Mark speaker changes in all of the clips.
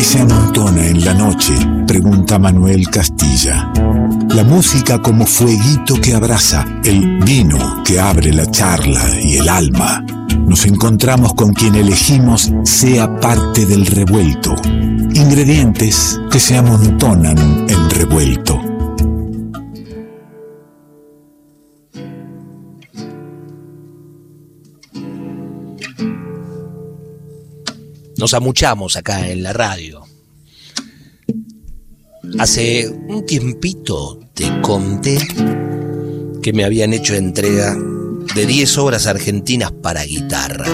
Speaker 1: ¿Qué se amontona en la noche? Pregunta Manuel Castilla. La música como fueguito que abraza, el vino que abre la charla y el alma. Nos encontramos con quien elegimos sea parte del revuelto. Ingredientes que se amontonan en revuelto.
Speaker 2: Nos amuchamos acá en la radio. Hace un tiempito te conté que me habían hecho entrega de 10 obras argentinas para guitarra.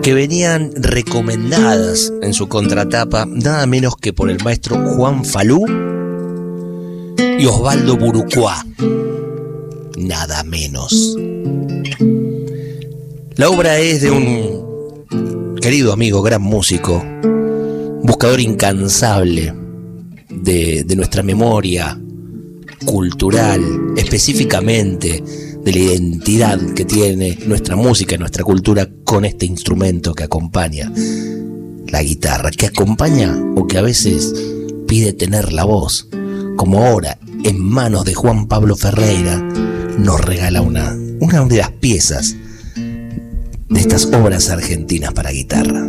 Speaker 2: Que venían recomendadas en su contratapa nada menos que por el maestro Juan Falú y Osvaldo Burucuá. Nada menos. La obra es de un querido amigo, gran músico, buscador incansable de, nuestra memoria cultural, específicamente de la identidad que tiene nuestra música y nuestra cultura con este instrumento que acompaña la guitarra, que acompaña o que a veces pide tener la voz, como ahora en manos de Juan Pablo Ferreira nos regala una, una de las piezas de estas obras argentinas para guitarra.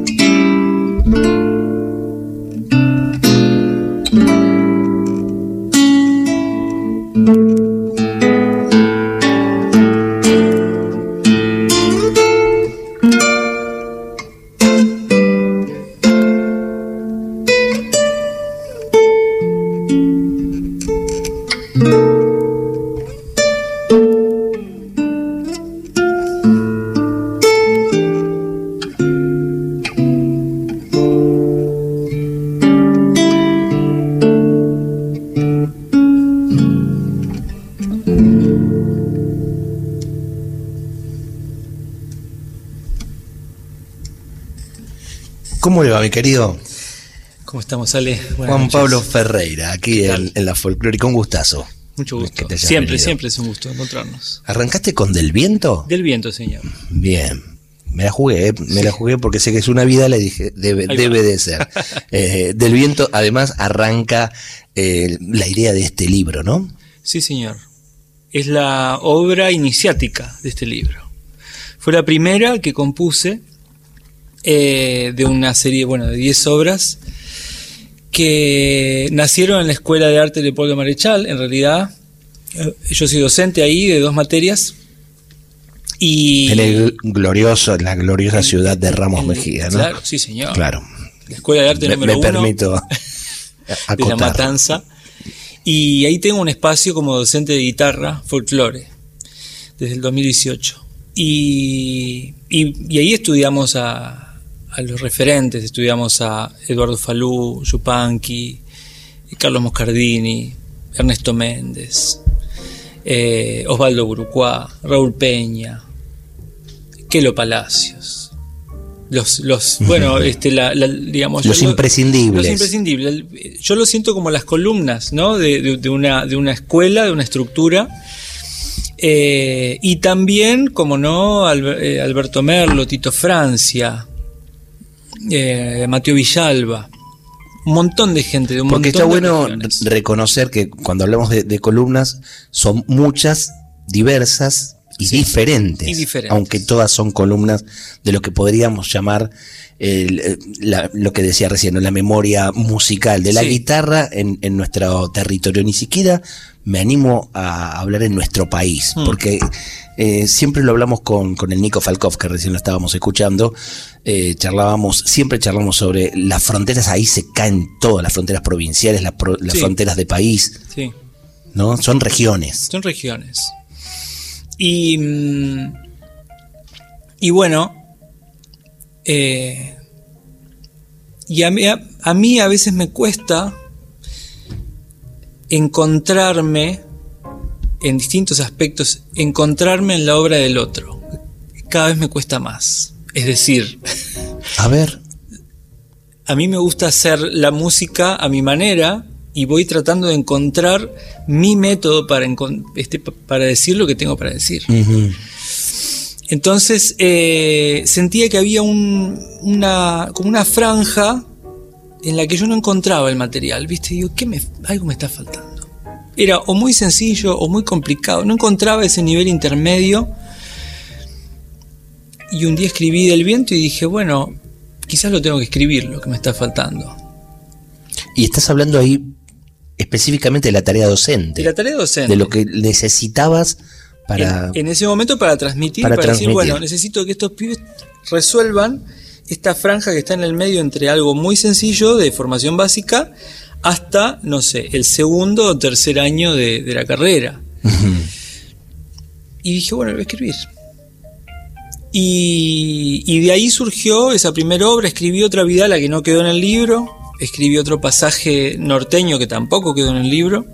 Speaker 2: Mi querido?
Speaker 3: ¿Cómo estamos, Ale?
Speaker 2: Juan Pablo Ferreira, aquí en, la folclórica. Un gustazo.
Speaker 3: Mucho gusto. Siempre, siempre es un gusto encontrarnos.
Speaker 2: ¿Arrancaste con Del Viento?
Speaker 3: Del Viento, señor.
Speaker 2: Bien. Me la jugué, ¿eh? me la jugué porque sé que es una vida, le dije, debe, debe de ser. Eh, del Viento, además, arranca eh, la idea de este libro, ¿no?
Speaker 3: Sí, señor. Es la obra iniciática de este libro. Fue la primera que compuse eh, de una serie, bueno, de 10 obras que nacieron en la Escuela de Arte de Leopoldo Marechal, en realidad. Eh, yo soy docente ahí de dos materias. Y
Speaker 2: en el glorioso, la gloriosa ciudad de Ramos Mejía, ¿no?
Speaker 3: Claro, sí, señor.
Speaker 2: Claro.
Speaker 3: La Escuela de Arte
Speaker 2: me,
Speaker 3: número
Speaker 2: me permito
Speaker 3: de la Matanza. Y ahí tengo un espacio como docente de guitarra folclore desde el 2018. y, y ahí estudiamos a, a los referentes, estudiamos a Eduardo Falú, Yupanqui, Carlos Moscardini, Ernesto Méndez, eh, Osvaldo Burucuá, Raúl Peña, Kelo Palacios. Los, los bueno, este, la, digamos,
Speaker 2: los imprescindibles.
Speaker 3: Los imprescindibles. Yo lo siento como las columnas, ¿no? De, una, de una escuela, de una estructura. Eh, y también, como no, eh, Alberto Merlo, Tito Francia, eh, Mateo Villalba, un montón de gente de un
Speaker 2: Porque
Speaker 3: está
Speaker 2: bueno reconocer que cuando hablamos de, columnas son muchas, diversas y, diferentes, aunque todas son columnas de lo que podríamos llamar lo que decía recién, la memoria musical de la guitarra en, nuestro territorio. Ni siquiera me animo a hablar en nuestro país, hmm. porque eh, siempre lo hablamos con, con, el Nico Falkov, que recién lo estábamos escuchando. Eh, charlábamos, siempre charlamos sobre las fronteras, ahí se caen todas, las fronteras provinciales, las, fronteras de país.
Speaker 3: Sí.
Speaker 2: ¿No? Son regiones.
Speaker 3: Son regiones. Y, mm, y bueno, eh, y a mí, a veces me cuesta encontrarme en distintos aspectos, encontrarme en la obra del otro. Cada vez me cuesta más. Es decir,
Speaker 2: a ver,
Speaker 3: a mí me gusta hacer la música a mi manera y voy tratando de encontrar mi método para, este, para decir lo que tengo para decir. Entonces eh, sentía que había una, como una franja en la que yo no encontraba el material, ¿viste? Digo, ¿qué me, algo me está faltando. Era o muy sencillo o muy complicado, no encontraba ese nivel intermedio. Y un día escribí del viento y dije, bueno, quizás lo tengo que escribir, lo que me está faltando.
Speaker 2: Y estás hablando ahí específicamente de la tarea docente.
Speaker 3: De la tarea docente.
Speaker 2: De lo que necesitabas para...
Speaker 3: En, ese momento para transmitir, para, decir, bueno, necesito que estos pibes resuelvan esta franja que está en el medio entre algo muy sencillo de formación básica hasta, no sé, el segundo o tercer año de, la carrera. Y dije, bueno, lo voy a escribir. Y, y, de ahí surgió esa primera obra, escribí otra vida, la que no quedó en el libro, escribí otro pasaje norteño que tampoco quedó en el libro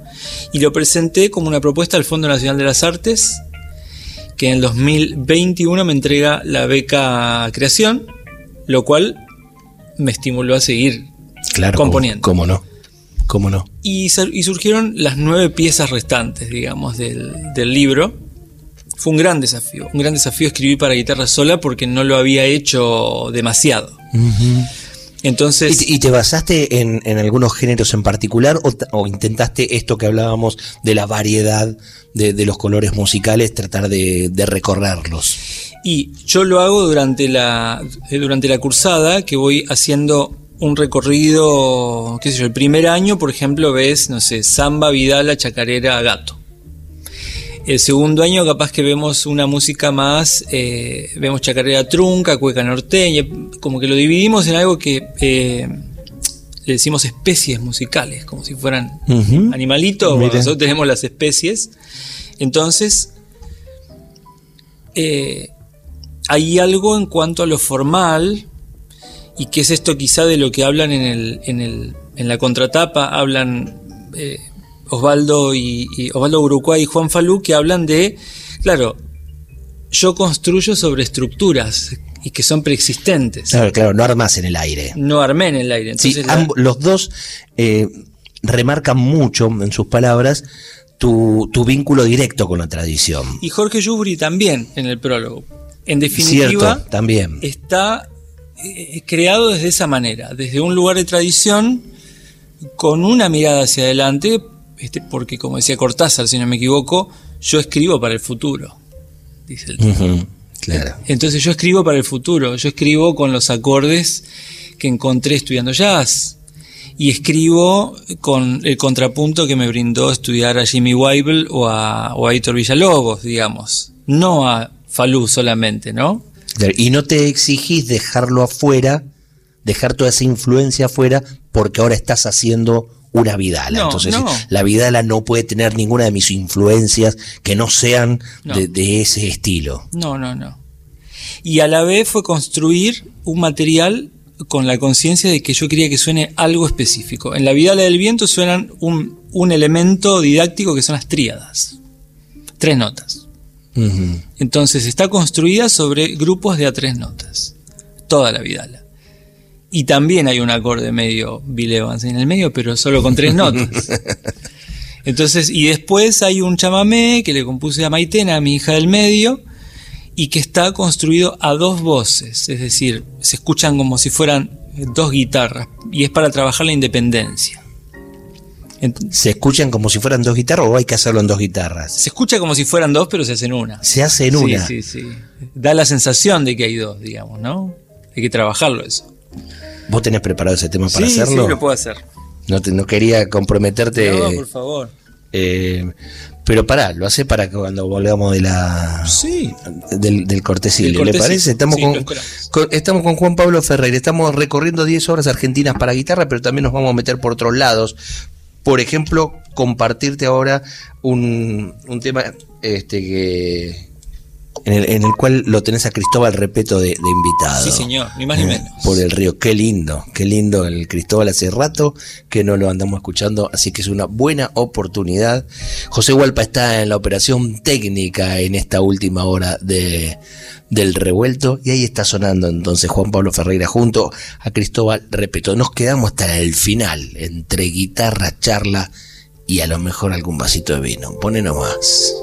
Speaker 3: y lo presenté como una propuesta al Fondo Nacional de las Artes que en el 2021 me entrega la beca Creación, lo cual me estimuló a seguir
Speaker 2: claro, componiendo. ¿Cómo, no? ¿Cómo no?
Speaker 3: Y, surgieron las nueve piezas restantes, digamos, del, libro. Fue un gran desafío, un gran desafío escribir para guitarra sola porque no lo había hecho demasiado. Entonces,
Speaker 2: ¿Y, te basaste en, algunos géneros en particular o, intentaste esto que hablábamos de la variedad de, los colores musicales, tratar de, recorrerlos?
Speaker 3: Y yo lo hago durante la, eh, durante la cursada, que voy haciendo un recorrido, qué sé yo, el primer año, por ejemplo, ves, no sé, samba, vidala, chacarera, gato. El segundo año capaz que vemos una música más, eh, vemos chacarera trunca, cueca norteña, como que lo dividimos en algo que eh, le decimos especies musicales, como si fueran animalitos, nosotros tenemos las especies. Entonces, eh, hay algo en cuanto a lo formal, y que es esto quizá de lo que hablan en, el, en, el, en la contratapa, hablan Osvaldo y, Osvaldo Uruguay y Juan Falú que hablan de, claro, yo construyo sobre estructuras y que son preexistentes.
Speaker 2: Claro, claro, no armas en el aire.
Speaker 3: No armé en el aire. Entonces
Speaker 2: los dos eh, remarcan mucho en sus palabras tu, vínculo directo con la tradición.
Speaker 3: Y Jorge Yubri también en el prólogo. En definitiva,
Speaker 2: también.
Speaker 3: está eh, creado desde esa manera, desde un lugar de tradición, con una mirada hacia adelante, este, porque como decía Cortázar, si no me equivoco, yo escribo para el futuro, dice el
Speaker 2: claro.
Speaker 3: Entonces yo escribo para el futuro, yo escribo con los acordes que encontré estudiando jazz y escribo con el contrapunto que me brindó estudiar a Jimmy Weibel o a, o a Héctor Villalobos, digamos, no a Falú solamente, ¿no?
Speaker 2: Y no te exigís dejarlo afuera, dejar toda esa influencia afuera, porque ahora estás haciendo una Vidala. Entonces, la Vidala no puede tener ninguna de mis influencias que no sean de, ese estilo.
Speaker 3: No, no, no. Y a la vez fue construir un material con la conciencia de que yo quería que suene algo específico. En la Vidala del Viento suenan un, un elemento didáctico que son las tríadas. Tres notas. Entonces está construida sobre grupos de a tres notas. Toda la Vidala. Y también hay un acorde medio Bill Evans en el medio, pero solo con tres notas. Entonces, y después hay un chamamé que le compuse a Maitena, a mi hija del medio, y que está construido a dos voces, es decir, se escuchan como si fueran dos guitarras, y es para trabajar la independencia.
Speaker 2: ¿Se escuchan como si fueran dos guitarras o hay que hacerlo en dos guitarras?
Speaker 3: Se escucha como si fueran dos, pero se hacen una.
Speaker 2: Se hace en una.
Speaker 3: Sí, sí, sí. Da la sensación de que hay dos, digamos, ¿no? Hay que trabajarlo eso.
Speaker 2: ¿Vos tenés preparado ese tema para hacerlo?
Speaker 3: Sí, lo puedo hacer.
Speaker 2: No, no quería comprometerte.
Speaker 3: No, por favor.
Speaker 2: Eh, pero pará, lo hace para que cuando volvamos de la
Speaker 3: sí.
Speaker 2: del, del cortecilio, ¿le parece? Estamos con, estamos con Juan Pablo Ferreira, estamos recorriendo 10 horas argentinas para guitarra, pero también nos vamos a meter por otros lados. Por ejemplo, compartirte ahora un, un tema este que, en el, cual lo tenés a Cristóbal Repeto de, invitado.
Speaker 3: Sí, señor, ni más ni menos.
Speaker 2: Por el río, qué lindo, qué lindo el Cristóbal hace rato que no lo andamos escuchando, así que es una buena oportunidad. José Hualpa está en la operación técnica en esta última hora de, del revuelto y ahí está sonando entonces Juan Pablo Ferreira junto a Cristóbal Repeto. Nos quedamos hasta el final, entre guitarra, charla y a lo mejor algún vasito de vino. Pone nomás.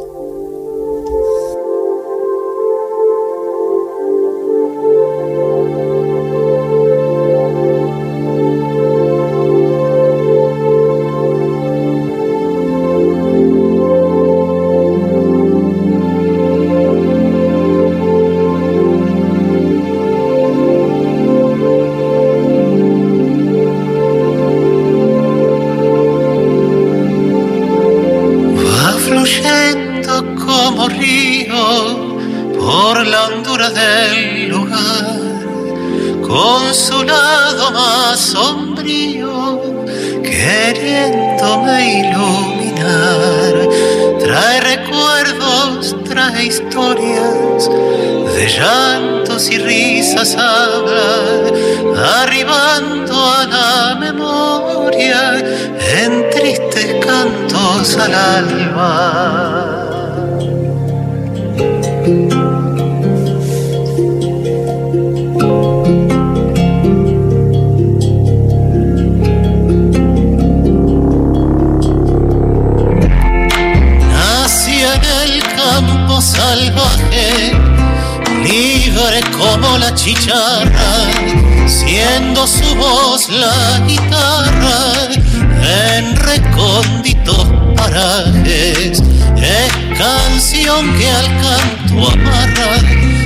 Speaker 4: Salvaje, libre como la chicharra, siendo su voz la guitarra en recónditos parajes. Es canción que al amarra,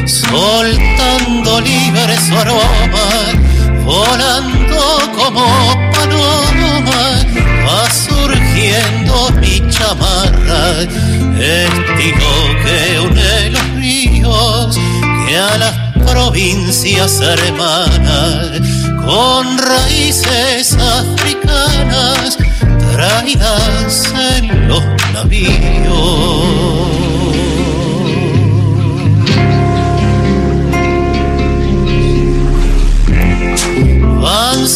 Speaker 4: soltando libre su aroma, volando como paloma, va surgiendo mi chamarra, estilo que une los ríos que a las provincias hermanas, con raíces africanas traídas en los navíos.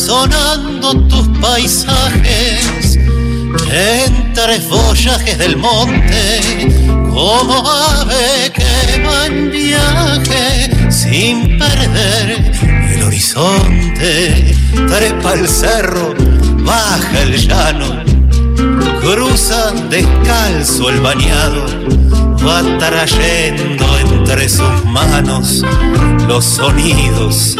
Speaker 4: Sonando tus paisajes entre follajes del monte, como ave que va en viaje sin perder el horizonte. Trepa el cerro, baja el llano, cruza descalzo el bañado, va entre sus manos los sonidos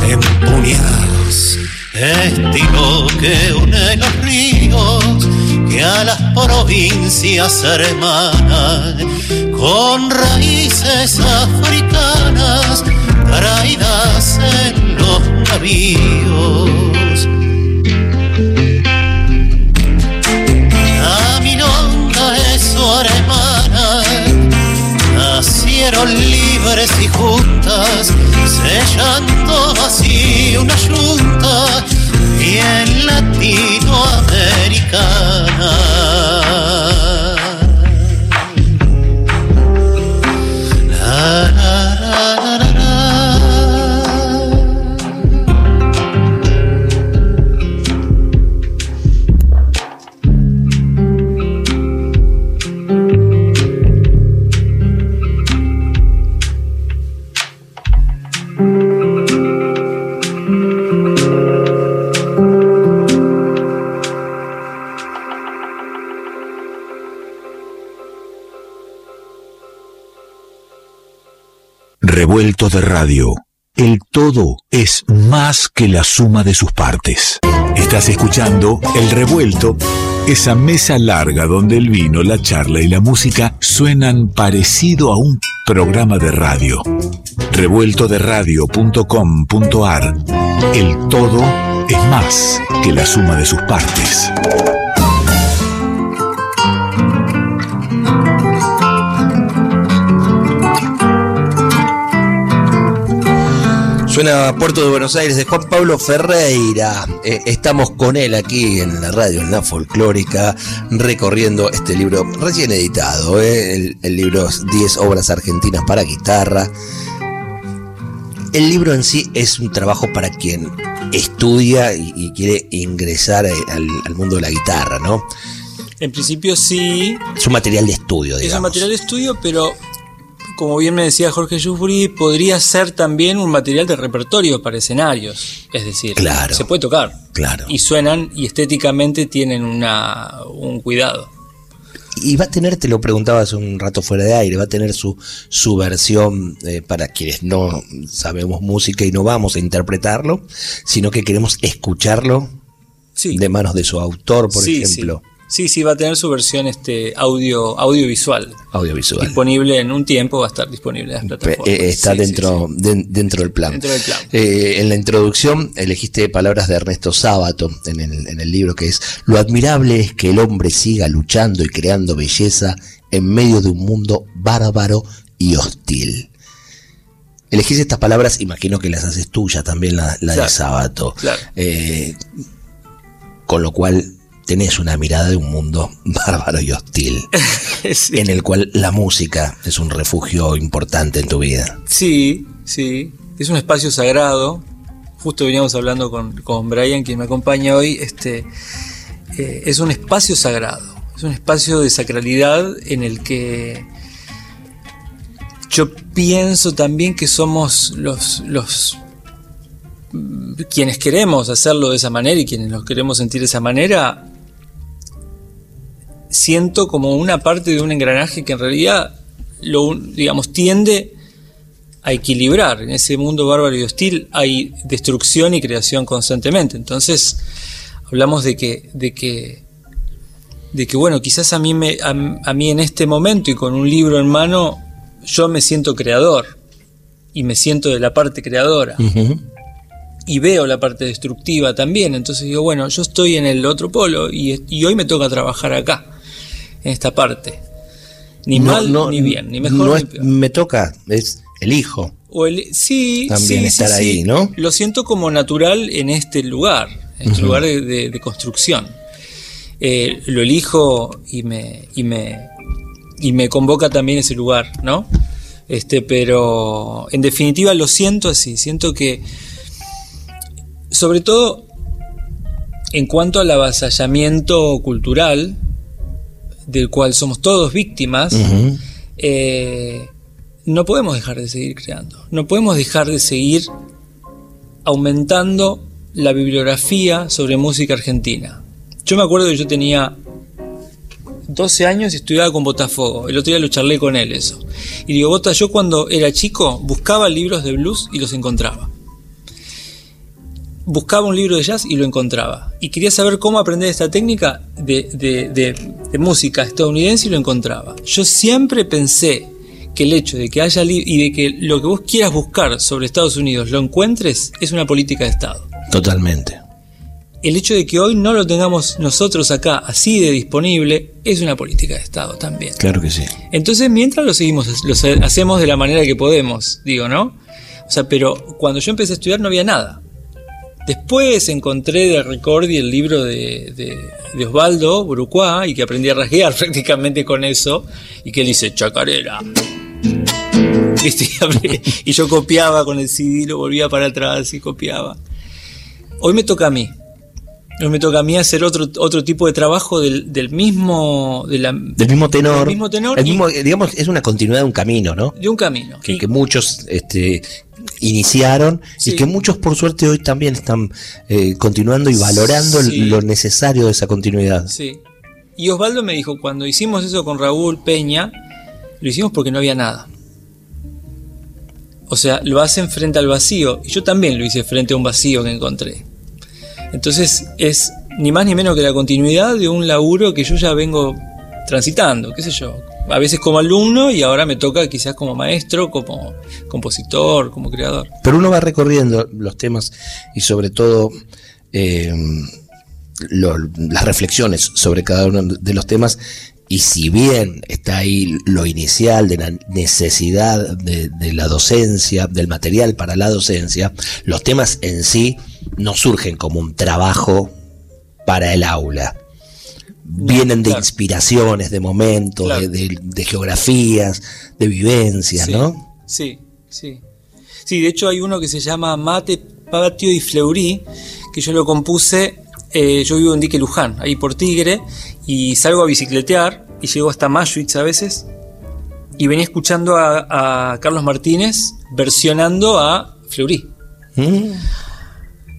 Speaker 4: empuñados estilo que une los ríos que a las provincias hermanas con raíces africanas traídas en los navíos. Nacieron libres y juntas, sellando así una junta bien latinoamericana.
Speaker 1: Revuelto de radio. El todo es más que la suma de sus partes. Estás escuchando El Revuelto, esa mesa larga donde el vino, la charla y la música suenan parecido a un programa de radio. Revueltoderadio.com.ar El todo es más que la suma de sus partes.
Speaker 2: Suena Puerto de Buenos Aires de Juan Pablo Ferreira. Eh, estamos con él aquí en la radio, en la folclórica, recorriendo este libro recién editado. Eh, el, libro 10 obras argentinas para guitarra. El libro en sí es un trabajo para quien estudia y, quiere ingresar al, al, mundo de la guitarra, ¿no?
Speaker 3: En principio sí.
Speaker 2: Es un material de estudio, digamos.
Speaker 3: Es un material de estudio, pero como bien me decía Jorge Yufuri, podría ser también un material de repertorio para escenarios. Es decir, se puede tocar.
Speaker 2: Claro.
Speaker 3: Y suenan y estéticamente tienen una, un cuidado.
Speaker 2: Y va a tener, te lo preguntaba hace un rato fuera de aire, va a tener su, su versión eh, para quienes no sabemos música y no vamos a interpretarlo, sino que queremos escucharlo de manos de su autor, por ejemplo.
Speaker 3: Sí, sí, va a tener su versión este, audio, audiovisual.
Speaker 2: Audiovisual.
Speaker 3: Disponible en un tiempo, va a estar disponible en las plataformas.
Speaker 2: Eh, está dentro, dentro del plan.
Speaker 3: Dentro del plan.
Speaker 2: Eh, en la introducción elegiste palabras de Ernesto Sábato en el, en el libro que es, lo admirable es que el hombre siga luchando y creando belleza en medio de un mundo bárbaro y hostil. elegís estas palabras, imagino que las haces tuyas también, la, de sábado. Eh, con lo cual tenés una mirada de un mundo bárbaro y hostil, en el cual la música es un refugio importante en tu vida.
Speaker 3: Sí, sí, es un espacio sagrado. Justo veníamos hablando con, con Brian, quien me acompaña hoy. Este, eh, es un espacio sagrado, es un espacio de sacralidad en el que yo pienso también que somos los, los quienes queremos hacerlo de esa manera y quienes nos queremos sentir de esa manera, siento como una parte de un engranaje que en realidad lo, digamos, tiende a equilibrar. En ese mundo bárbaro y hostil hay destrucción y creación constantemente. Entonces, hablamos de que, de que, de que bueno, quizás a mí, me, a, mí en este momento y con un libro en mano, yo me siento creador y me siento de la parte creadora. Y veo la parte destructiva también. Entonces digo, bueno, yo estoy en el otro polo y, y hoy me toca trabajar acá, en esta parte. Ni mal, ni bien, ni mejor, ni peor.
Speaker 2: Me toca, es el hijo.
Speaker 3: O el, sí,
Speaker 2: también estar ahí, ¿no?
Speaker 3: Lo siento como natural en este lugar en su lugar de, construcción. Eh, lo elijo y me, y me, y me convoca también ese lugar, ¿no? Este, pero en definitiva lo siento así, siento que, sobre todo en cuanto al avasallamiento cultural, del cual somos todos víctimas, eh, no podemos dejar de seguir creando, no podemos dejar de seguir aumentando la bibliografía sobre música argentina. Yo me acuerdo que yo tenía 12 años y estudiaba con Botafogo. El otro día lo charlé con él eso. Y digo, Bota, yo cuando era chico buscaba libros de blues y los encontraba. Buscaba un libro de jazz y lo encontraba. Y quería saber cómo aprender esta técnica de, de música estadounidense y lo encontraba. Yo siempre pensé que el hecho de que haya y de que lo que vos quieras buscar sobre Estados Unidos lo encuentres es una política de Estado.
Speaker 2: Totalmente.
Speaker 3: El hecho de que hoy no lo tengamos nosotros acá así de disponible es una política de Estado también.
Speaker 2: Claro que sí.
Speaker 3: Entonces, mientras lo seguimos, lo hacemos de la manera que podemos, digo, ¿no? O sea, pero cuando yo empecé a estudiar no había nada. Después encontré de Recordi el libro de, de, Osvaldo Burucuá y que aprendí a rasguear prácticamente con eso y que él dice chacarera. Y yo copiaba con el CD, lo volvía para atrás y copiaba. Hoy me toca a mí. Hoy me toca a mí hacer otro, otro tipo de trabajo del, del mismo
Speaker 2: del mismo tenor.
Speaker 3: Del mismo tenor.
Speaker 2: digamos, es una continuidad de un camino, ¿no?
Speaker 3: De un camino.
Speaker 2: Que, que muchos este, iniciaron y que muchos por suerte hoy también están eh, continuando y valorando lo necesario de esa continuidad.
Speaker 3: Sí. Y Osvaldo me dijo, cuando hicimos eso con Raúl Peña, lo hicimos porque no había nada. O sea, lo hacen frente al vacío. Y yo también lo hice frente a un vacío que encontré. Entonces es ni más ni menos que la continuidad de un laburo que yo ya vengo transitando, qué sé yo. A veces como alumno y ahora me toca quizás como maestro, como compositor, como creador.
Speaker 2: Pero uno va recorriendo los temas y sobre todo eh, las reflexiones sobre cada uno de los temas y si bien está ahí lo inicial de la necesidad de, la docencia, del material para la docencia, los temas en sí no surgen como un trabajo para el aula. Vienen de inspiraciones, de momentos, de, geografías, de vivencias, ¿no?
Speaker 3: Sí, sí. Sí, de hecho hay uno que se llama Mate, Patio y Fleurí, que yo lo compuse eh, yo vivo en Dique Luján, ahí por Tigre, y salgo a bicicletear y llego hasta Maschwitz a veces. Y venía escuchando a, Carlos Martínez versionando a Fleury. Mm.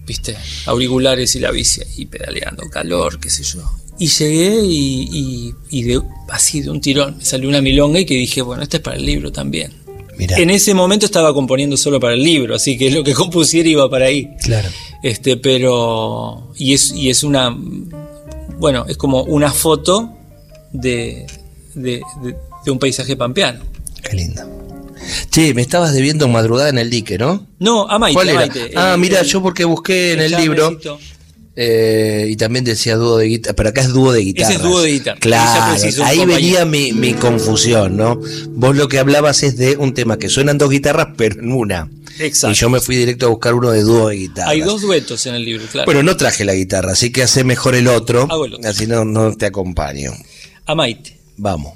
Speaker 3: Viste, auriculares y la bici y pedaleando, calor, qué sé yo. Y llegué y, de, así de un tirón me salió una milonga y que dije, bueno, este es para el libro también. En ese momento estaba componiendo solo para el libro, así que lo que compusiera iba para ahí.
Speaker 2: Claro.
Speaker 3: Este, pero. Y es, y es una. Bueno, es como una foto de, de, un paisaje pampeano.
Speaker 2: Qué lindo. Che, me estabas debiendo madrugada en el dique, ¿no?
Speaker 3: No, a Maite.
Speaker 2: Ah, mira, yo porque busqué en el, libro. Eh, y también decía dúo de guitarra, pero acá es dúo de guitarra.
Speaker 3: Ese es dúo de guitarra.
Speaker 2: Claro, ahí venía mi, mi, confusión, ¿no? Vos lo que hablabas es de un tema que suenan dos guitarras, pero en una. Exacto. Y yo me fui directo a buscar uno de dúo de guitarra.
Speaker 3: Hay dos duetos en el libro, claro.
Speaker 2: Bueno, no traje la guitarra, así que hace mejor el otro. Así no, no te acompaño.
Speaker 3: Amaite.
Speaker 2: Vamos.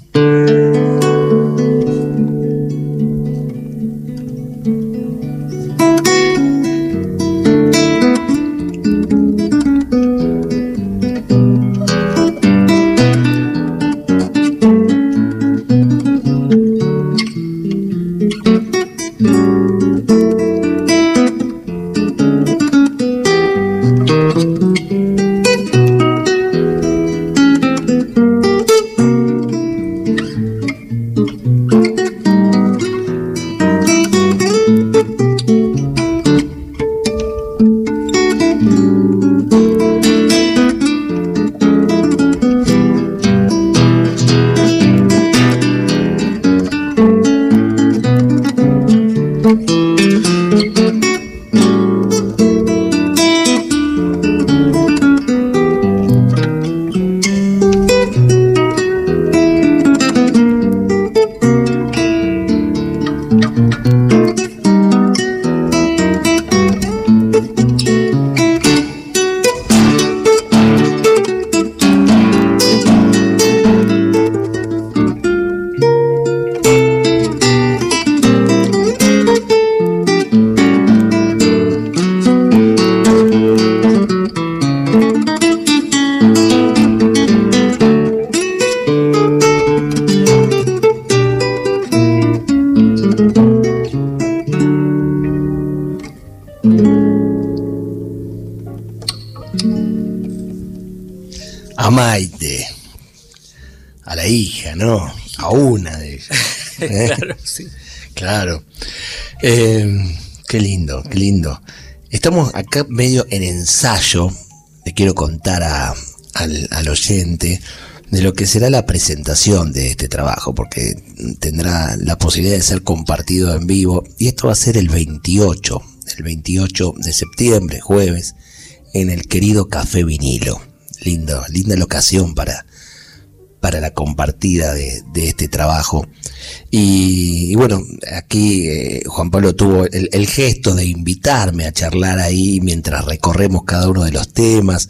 Speaker 2: Claro. Eh, qué lindo, qué lindo. Estamos acá medio en ensayo. Le quiero contar al, al oyente de lo que será la presentación de este trabajo, porque tendrá la posibilidad de ser compartido en vivo. Y esto va a ser el 28, el 28 de septiembre, jueves, en el querido Café Vinilo. Lindo, linda locación para, para la compartida de, este trabajo. Y, bueno, aquí eh, Juan Pablo tuvo el, gesto de invitarme a charlar ahí mientras recorremos cada uno de los temas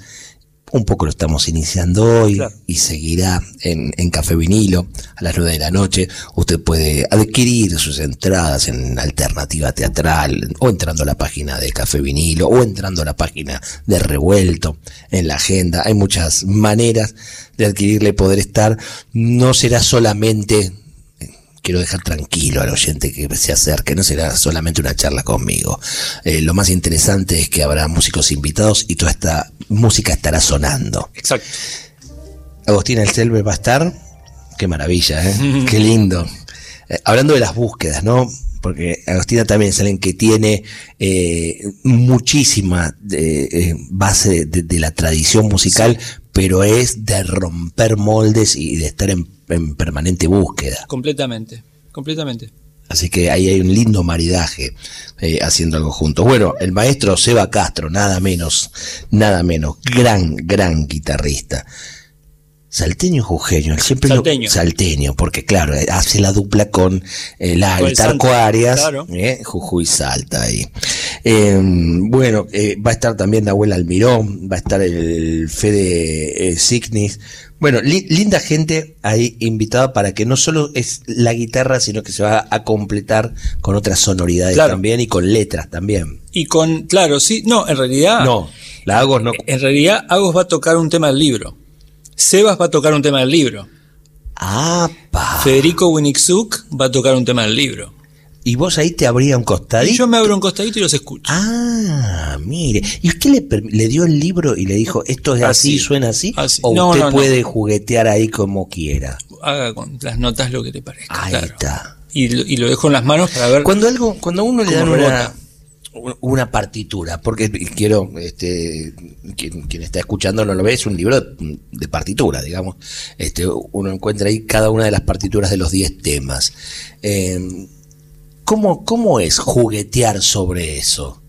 Speaker 2: un poco lo estamos iniciando hoy y seguirá en, Café Vinilo a las 9 de la noche. Usted puede adquirir sus entradas en Alternativa Teatral o entrando a la página de Café Vinilo o entrando a la página de Revuelto en la agenda. Hay muchas maneras de adquirirle poder estar. No será solamente quiero dejar tranquilo al oyente que se acerque, no será solamente una charla conmigo. Eh, lo más interesante es que habrá músicos invitados y toda esta música estará sonando.
Speaker 3: Exacto.
Speaker 2: Agostina El Selve va a estar. Qué maravilla, ¿eh? Qué lindo. Eh, hablando de las búsquedas, ¿no? Porque Agostina también es alguien que tiene eh, muchísima base de, la tradición musical, pero es de romper moldes y de estar en en permanente búsqueda.
Speaker 3: Completamente, completamente.
Speaker 2: Así que ahí hay un lindo maridaje eh, haciendo algo juntos. Bueno, el maestro Seba Castro, nada menos, nada menos, gran, gran guitarrista. Salteño jujeño, siempre salteño. salteño, porque claro, hace la dupla con el eh, Altarco Arias, eh, Jujuy Salta ahí. Em, bueno, va a estar también Nahuel Almirón, va a estar el Fede Signis, bueno, linda gente ahí invitada para que no solo es la guitarra, sino que se va a completar con otras sonoridades también y con letras también.
Speaker 3: Y con, claro, sí, no, en realidad.
Speaker 2: No, la Agos no.
Speaker 3: En realidad, Agos va a tocar un tema del libro. Sebas va a tocar un tema del libro.
Speaker 2: Ah,
Speaker 3: Federico Winixuk va a tocar un tema del libro.
Speaker 2: Y vos ahí te abría un costadito. Y
Speaker 3: yo me abro un costadito y los escucho.
Speaker 2: Ah, mire. ¿Y usted le, le dio el libro y le dijo, esto es así, suena así? ¿O usted puede juguetear ahí como quiera?
Speaker 3: Haga con las notas lo que te parezca.
Speaker 2: Ahí está.
Speaker 3: Y, lo dejo en las manos para ver.
Speaker 2: Cuando algo, cuando uno le dan una, una partitura, porque quiero, este, quien, está escuchando no lo ve, es un libro de partitura, digamos. Este, uno encuentra ahí cada una de las partituras de los 10 temas. Eh, ¿Cómo, ¿Cómo es juguetear sobre eso?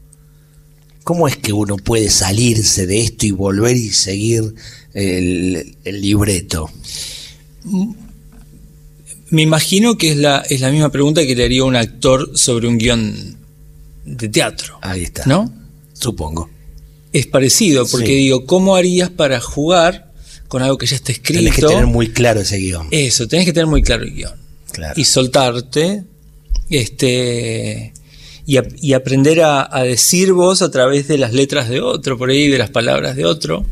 Speaker 2: ¿Cómo es que uno puede salirse de esto y volver y seguir el, libreto?
Speaker 3: Me imagino que es la, es la misma pregunta que le haría un actor sobre un guion de teatro.
Speaker 2: Ahí está.
Speaker 3: ¿No?
Speaker 2: Supongo.
Speaker 3: Es parecido, porque digo, ¿cómo harías para jugar con algo que ya está escrito?
Speaker 2: Tenés que tener muy claro ese guion.
Speaker 3: Eso, tenés que tener muy claro el guion. Claro. Y soltarte. Este y, aprender a, decir vos a través de las letras de otro, por ahí, de las palabras de otro.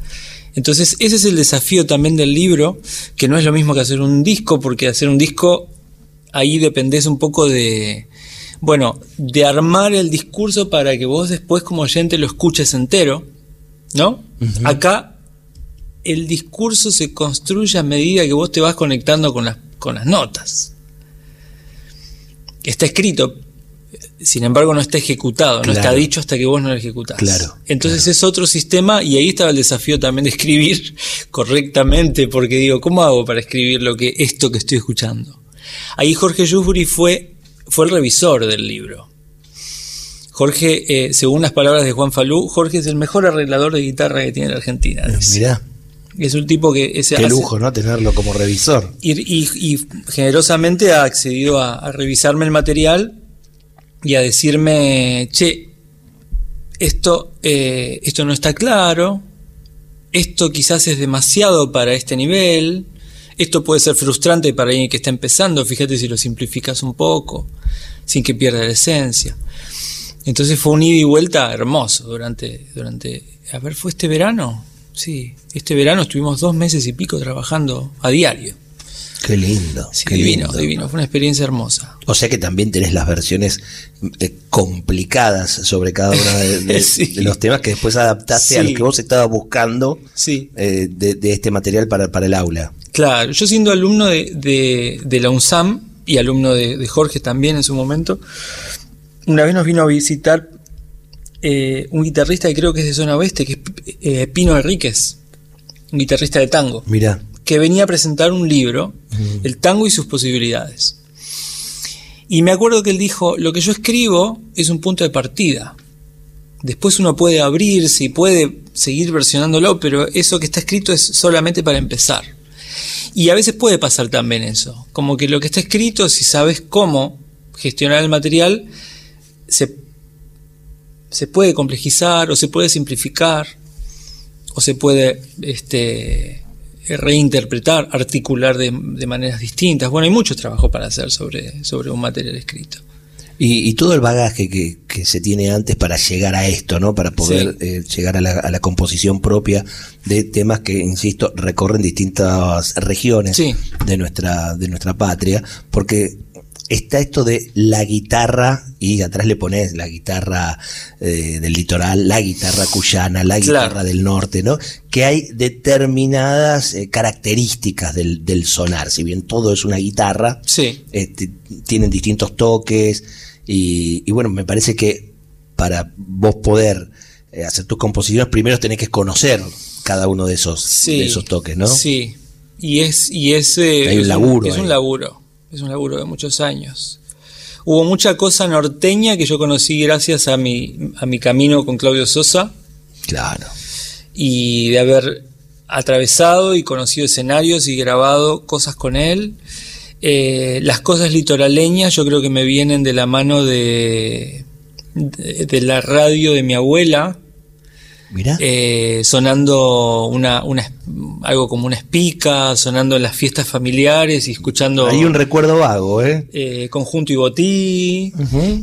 Speaker 3: Entonces, ese es el desafío también del libro, que no es lo mismo que hacer un disco, porque hacer un disco, ahí dependés un poco de, bueno, de armar el discurso para que vos después como oyente lo escuches entero, ¿no? Acá el discurso se construye a medida que vos te vas conectando con las, con las notas. Está escrito, sin embargo no está ejecutado, no está dicho hasta que vos no lo ejecutás.
Speaker 2: Claro.
Speaker 3: Entonces es otro sistema y ahí estaba el desafío también de escribir correctamente, porque digo, ¿cómo hago para escribir lo que esto que estoy escuchando? Ahí Jorge Yusbury fue, fue el revisor del libro. Jorge, eh, según las palabras de Juan Falú, Jorge es el mejor arreglador de guitarra que tiene la Argentina.
Speaker 2: Mirá.
Speaker 3: Es un tipo que...
Speaker 2: Ese Qué lujo, ¿no? Tenerlo como revisor.
Speaker 3: Y, generosamente ha accedido a revisarme el material y a decirme, che, esto, eh, esto no está claro, esto quizás es demasiado para este nivel, esto puede ser frustrante para alguien que está empezando, fíjate si lo simplificas un poco, sin que pierda la esencia. Entonces fue un ida y vuelta hermoso durante, durante, a ver, ¿fue este verano? Sí, este verano estuvimos dos meses y pico trabajando a diario.
Speaker 2: Qué lindo. qué
Speaker 3: divino, divino. Fue una experiencia hermosa.
Speaker 2: O sea que también tenés las versiones eh, complicadas sobre cada uno de, los temas que después adaptaste a lo que vos estabas buscando eh, de, este material para, para, el aula.
Speaker 3: Claro, yo siendo alumno de, la UNSAM y alumno de, Jorge también en su momento, una vez nos vino a visitar eh, un guitarrista que creo que es de zona oeste, que es Pino Enríquez, un guitarrista de tango.
Speaker 2: Mira
Speaker 3: que venía a presentar un libro, El tango y sus posibilidades. Y me acuerdo que él dijo, lo que yo escribo es un punto de partida. Después uno puede abrirse y puede seguir versionándolo, pero eso que está escrito es solamente para empezar. Y a veces puede pasar también eso, como que lo que está escrito, si sabes cómo gestionar el material, se, se puede complejizar o se puede simplificar o se puede este, reinterpretar, articular de, maneras distintas. Bueno, hay mucho trabajo para hacer sobre, sobre un material escrito.
Speaker 2: Y, todo el bagaje que, se tiene antes para llegar a esto, ¿no? Para poder eh, llegar a la, a la, composición propia de temas que, insisto, recorren distintas regiones de nuestra, de nuestra patria, porque está esto de la guitarra, y atrás le pones la guitarra eh, del litoral, la guitarra cuyana, la guitarra del norte, ¿no? Que hay determinadas eh, características del, del, sonar, si bien todo es una guitarra,
Speaker 3: sí.
Speaker 2: Este, tienen distintos toques, y, bueno, me parece que para vos poder eh, hacer tus composiciones, primero tenés que conocer cada uno de esos, esos toques, ¿no?
Speaker 3: Sí, y es, y es, hay un laburo. es un laburo es un laburo de muchos años. Hubo mucha cosa norteña que yo conocí gracias a mi, a mi camino con Claudio Sosa.
Speaker 2: Claro.
Speaker 3: Y de haber atravesado y conocido escenarios y grabado cosas con él. Eh, las cosas litoraleñas yo creo que me vienen de la mano de, de la radio de mi abuela, eh, sonando una, algo como una espica, sonando en las fiestas familiares y escuchando.
Speaker 2: Hay un recuerdo vago, ¿eh?
Speaker 3: eh Conjunto y Botí,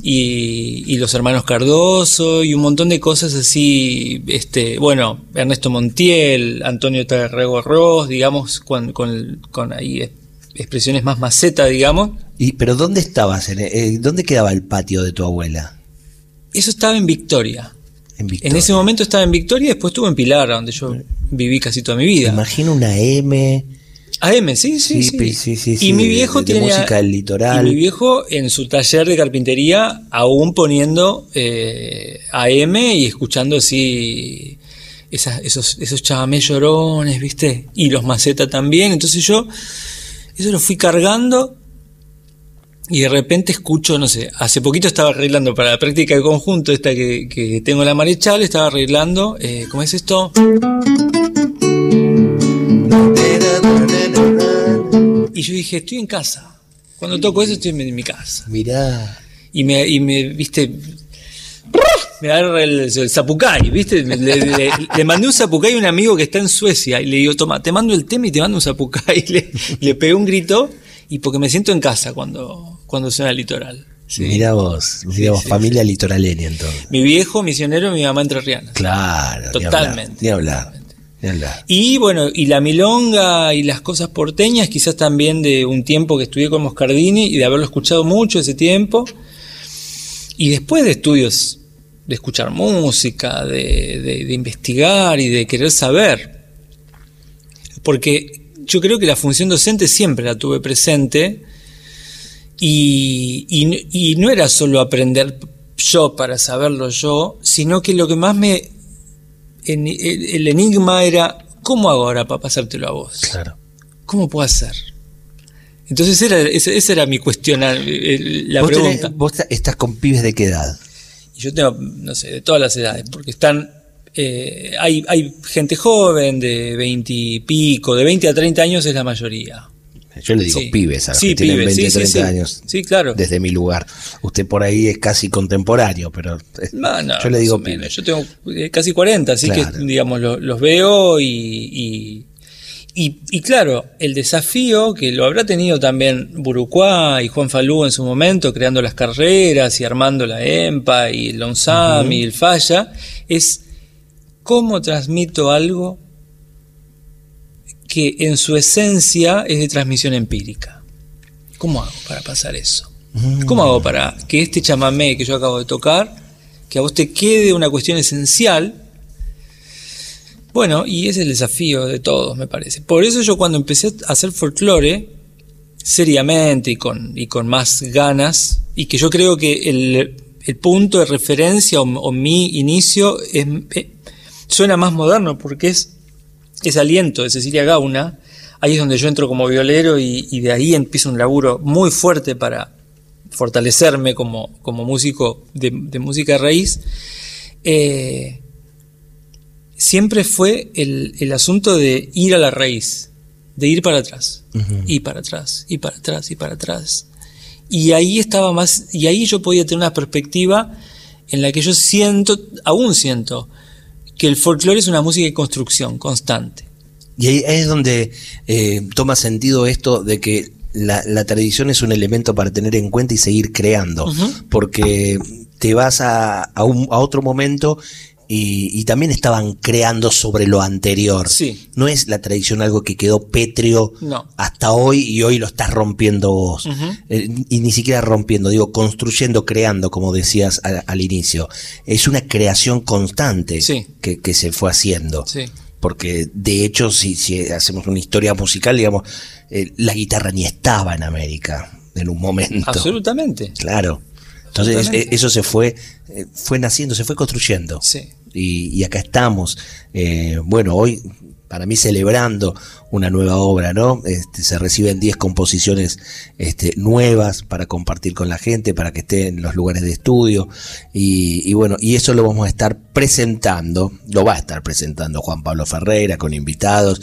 Speaker 3: y, los hermanos Cardoso, y un montón de cosas así. este Bueno, Ernesto Montiel, Antonio Terrego Ross, digamos, con, con, ahí expresiones más maceta, digamos.
Speaker 2: ¿Y, ¿Pero dónde estabas? Eh, ¿Dónde quedaba el patio de tu abuela?
Speaker 3: Eso estaba en Victoria. En, ese momento estaba en Victoria y después estuve en Pilar, donde yo viví casi toda mi vida.
Speaker 2: imagino una M.
Speaker 3: AM, sí, sí, sí. y mi viejo tiene
Speaker 2: música del litoral.
Speaker 3: Y mi viejo en su taller de carpintería aún poniendo eh, AM y escuchando así esos, esos chamamés llorones, ¿viste? Y los macetas también. Entonces yo eso lo fui cargando y de repente escucho, no sé, hace poquito estaba arreglando para la práctica de conjunto, esta que, tengo en la Marechal, estaba arreglando, eh, ¿cómo es esto? Y yo dije, estoy en casa. Cuando toco eso estoy en mi casa.
Speaker 2: Mirá.
Speaker 3: Y me, y me viste, me agarra el, el zapucay, ¿viste? Le, mandé un zapucay a un amigo que está en Suecia y le digo, toma, te mando el tema y te mando un zapucay. Le, le pegué un grito y porque me siento en casa cuando, cuando suena el litoral.
Speaker 2: Mira vos, mira vos, familia litoraleña entonces.
Speaker 3: Mi viejo misionero, mi mamá entrerriana.
Speaker 2: Claro,
Speaker 3: totalmente.
Speaker 2: Ni hablar. Ni hablar.
Speaker 3: Y bueno, y la milonga y las cosas porteñas, quizás también de un tiempo que estudié con Moscardini y de haberlo escuchado mucho ese tiempo. Y después de estudios, de escuchar música, de, de investigar y de querer saber. Porque yo creo que la función docente siempre la tuve presente y, no era solo aprender yo para saberlo yo, sino que lo que más me... el, enigma era, ¿cómo hago ahora para pasártelo a vos?
Speaker 2: Claro.
Speaker 3: ¿Cómo puedo hacer? Entonces era, esa, era mi cuestión, la pregunta.
Speaker 2: ¿Vos estás con pibes de qué edad?
Speaker 3: yo tengo, no sé, de todas las edades, porque están eh, hay, hay gente joven de 20 y pico, de 20 a 30 años es la mayoría.
Speaker 2: Yo le digo pibes a los que tienen 20 a 30 años.
Speaker 3: Sí, claro.
Speaker 2: Desde mi lugar. Usted por ahí es casi contemporáneo, pero
Speaker 3: yo le digo pibes. Yo tengo eh, casi 40, así que digamos los veo y, y, claro, el desafío que lo habrá tenido también Burucuá y Juan Falú en su momento, creando las carreras y armando la EMPA y el ONSAM y el Falla, es cómo transmito algo que en su esencia es de transmisión empírica. ¿Cómo hago para pasar eso? Mm. ¿Cómo hago para que este chamamé que yo acabo de tocar, que a vos te quede una cuestión esencial? Bueno, y es el desafío de todos, me parece. Por eso yo cuando empecé a hacer folclore, seriamente y con, y con más ganas, y que yo creo que el, punto de referencia o, mi inicio es, eh, suena más moderno porque es ese aliento de Cecilia Gauna. Ahí es donde yo entro como violero y, de ahí empiezo un laburo muy fuerte para fortalecerme como, como músico de, música raíz. Eh, siempre fue el, asunto de ir a la raíz, de ir para atrás, y para atrás, y para atrás, y para atrás. Y ahí estaba más, y ahí yo podía tener una perspectiva en la que yo siento, aún siento, que el folclore es una música de construcción constante.
Speaker 2: Y ahí es donde eh, toma sentido esto de que la, tradición es un elemento para tener en cuenta y seguir creando, porque te vas a, a, un, a otro momento y, también estaban creando sobre lo anterior.
Speaker 3: Sí.
Speaker 2: No es la tradición algo que quedó pétreo hasta hoy y hoy lo estás rompiendo vos. Eh, y ni siquiera rompiendo, digo, construyendo, creando, como decías al, inicio. Es una creación constante que, se fue haciendo. Porque de hecho, si, si hacemos una historia musical, digamos, eh, la guitarra ni estaba en América en un momento.
Speaker 3: Absolutamente.
Speaker 2: Claro. Entonces e, eso se fue, eh, fue naciendo, se fue construyendo.
Speaker 3: Sí
Speaker 2: y, acá estamos. Eh, bueno, hoy para mí celebrando una nueva obra, ¿no? Este, se reciben 10 composiciones este, nuevas para compartir con la gente, para que estén en los lugares de estudio. Y, y, bueno, y eso lo vamos a estar presentando, lo va a estar presentando Juan Pablo Ferreira con invitados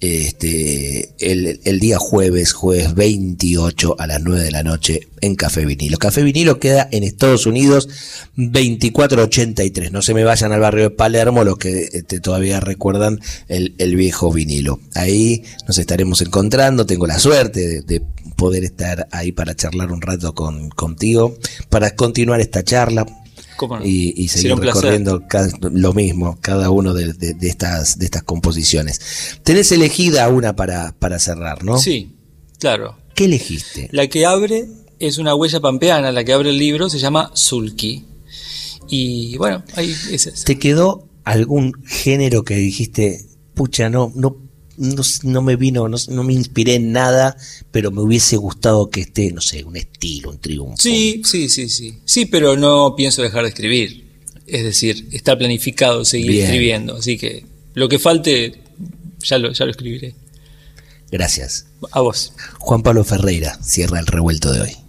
Speaker 2: este, el, día jueves, jueves 28 a las 9 de la noche en Café Vinilo. Café Vinilo queda en Estados Unidos 2483. No se me vayan al barrio de Palermo los que este, todavía recuerdan el, viejo vinilo. Ahí nos estaremos encontrando. Tengo la suerte de, poder estar ahí para charlar un rato con, contigo, para continuar esta charla y, seguir recorriendo lo mismo, cada uno de, estas, de estas composiciones. Tenés elegida una para, para cerrar, ¿no?
Speaker 3: Sí, claro.
Speaker 2: ¿Qué elegiste?
Speaker 3: La que abre es una huella pampeana, la que abre el libro se llama Sulki. Y bueno, ahí es
Speaker 2: ¿Te quedó algún género que dijiste, pucha, no, no no, me vino, no, me inspiré en nada, pero me hubiese gustado que esté, no sé, un estilo, un triunfo.
Speaker 3: Sí, sí, sí, sí. Sí, pero no pienso dejar de escribir. Es decir, está planificado seguir escribiendo. Así que lo que falte, ya lo, ya lo escribiré.
Speaker 2: Gracias.
Speaker 3: A vos.
Speaker 2: Juan Pablo Ferreira cierra el revuelto de hoy.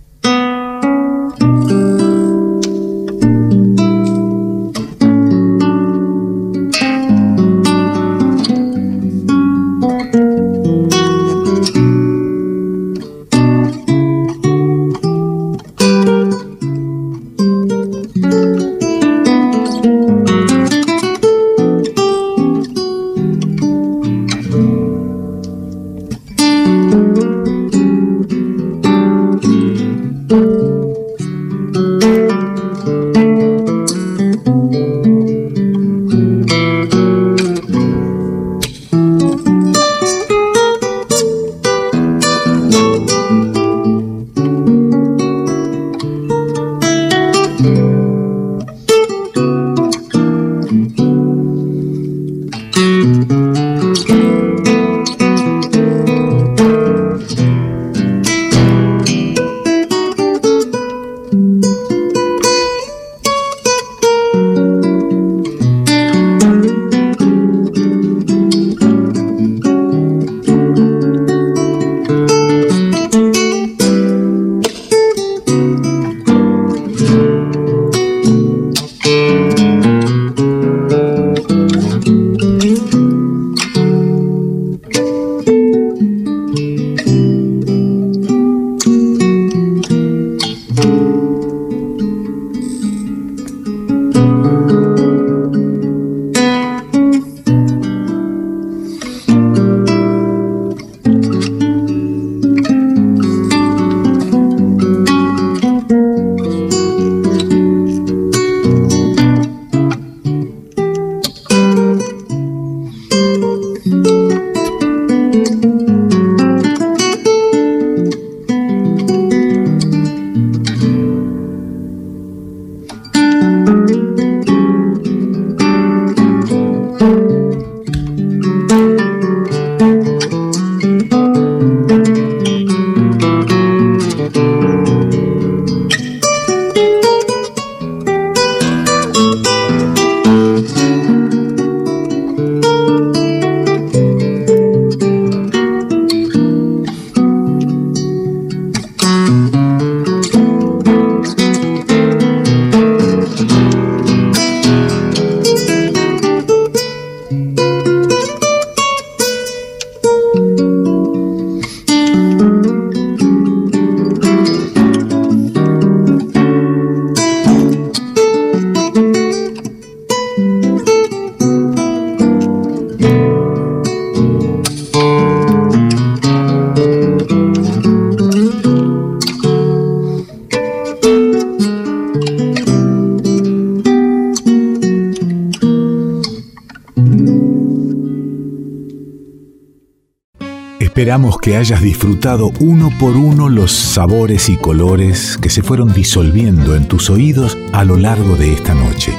Speaker 1: Esperamos que hayas disfrutado uno por uno los sabores y colores que se fueron disolviendo en tus oídos a lo largo de esta noche.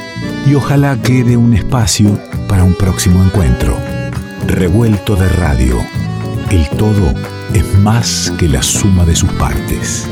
Speaker 1: Y ojalá quede un espacio para un próximo encuentro. Revuelto de radio. El todo es más que la suma de sus partes.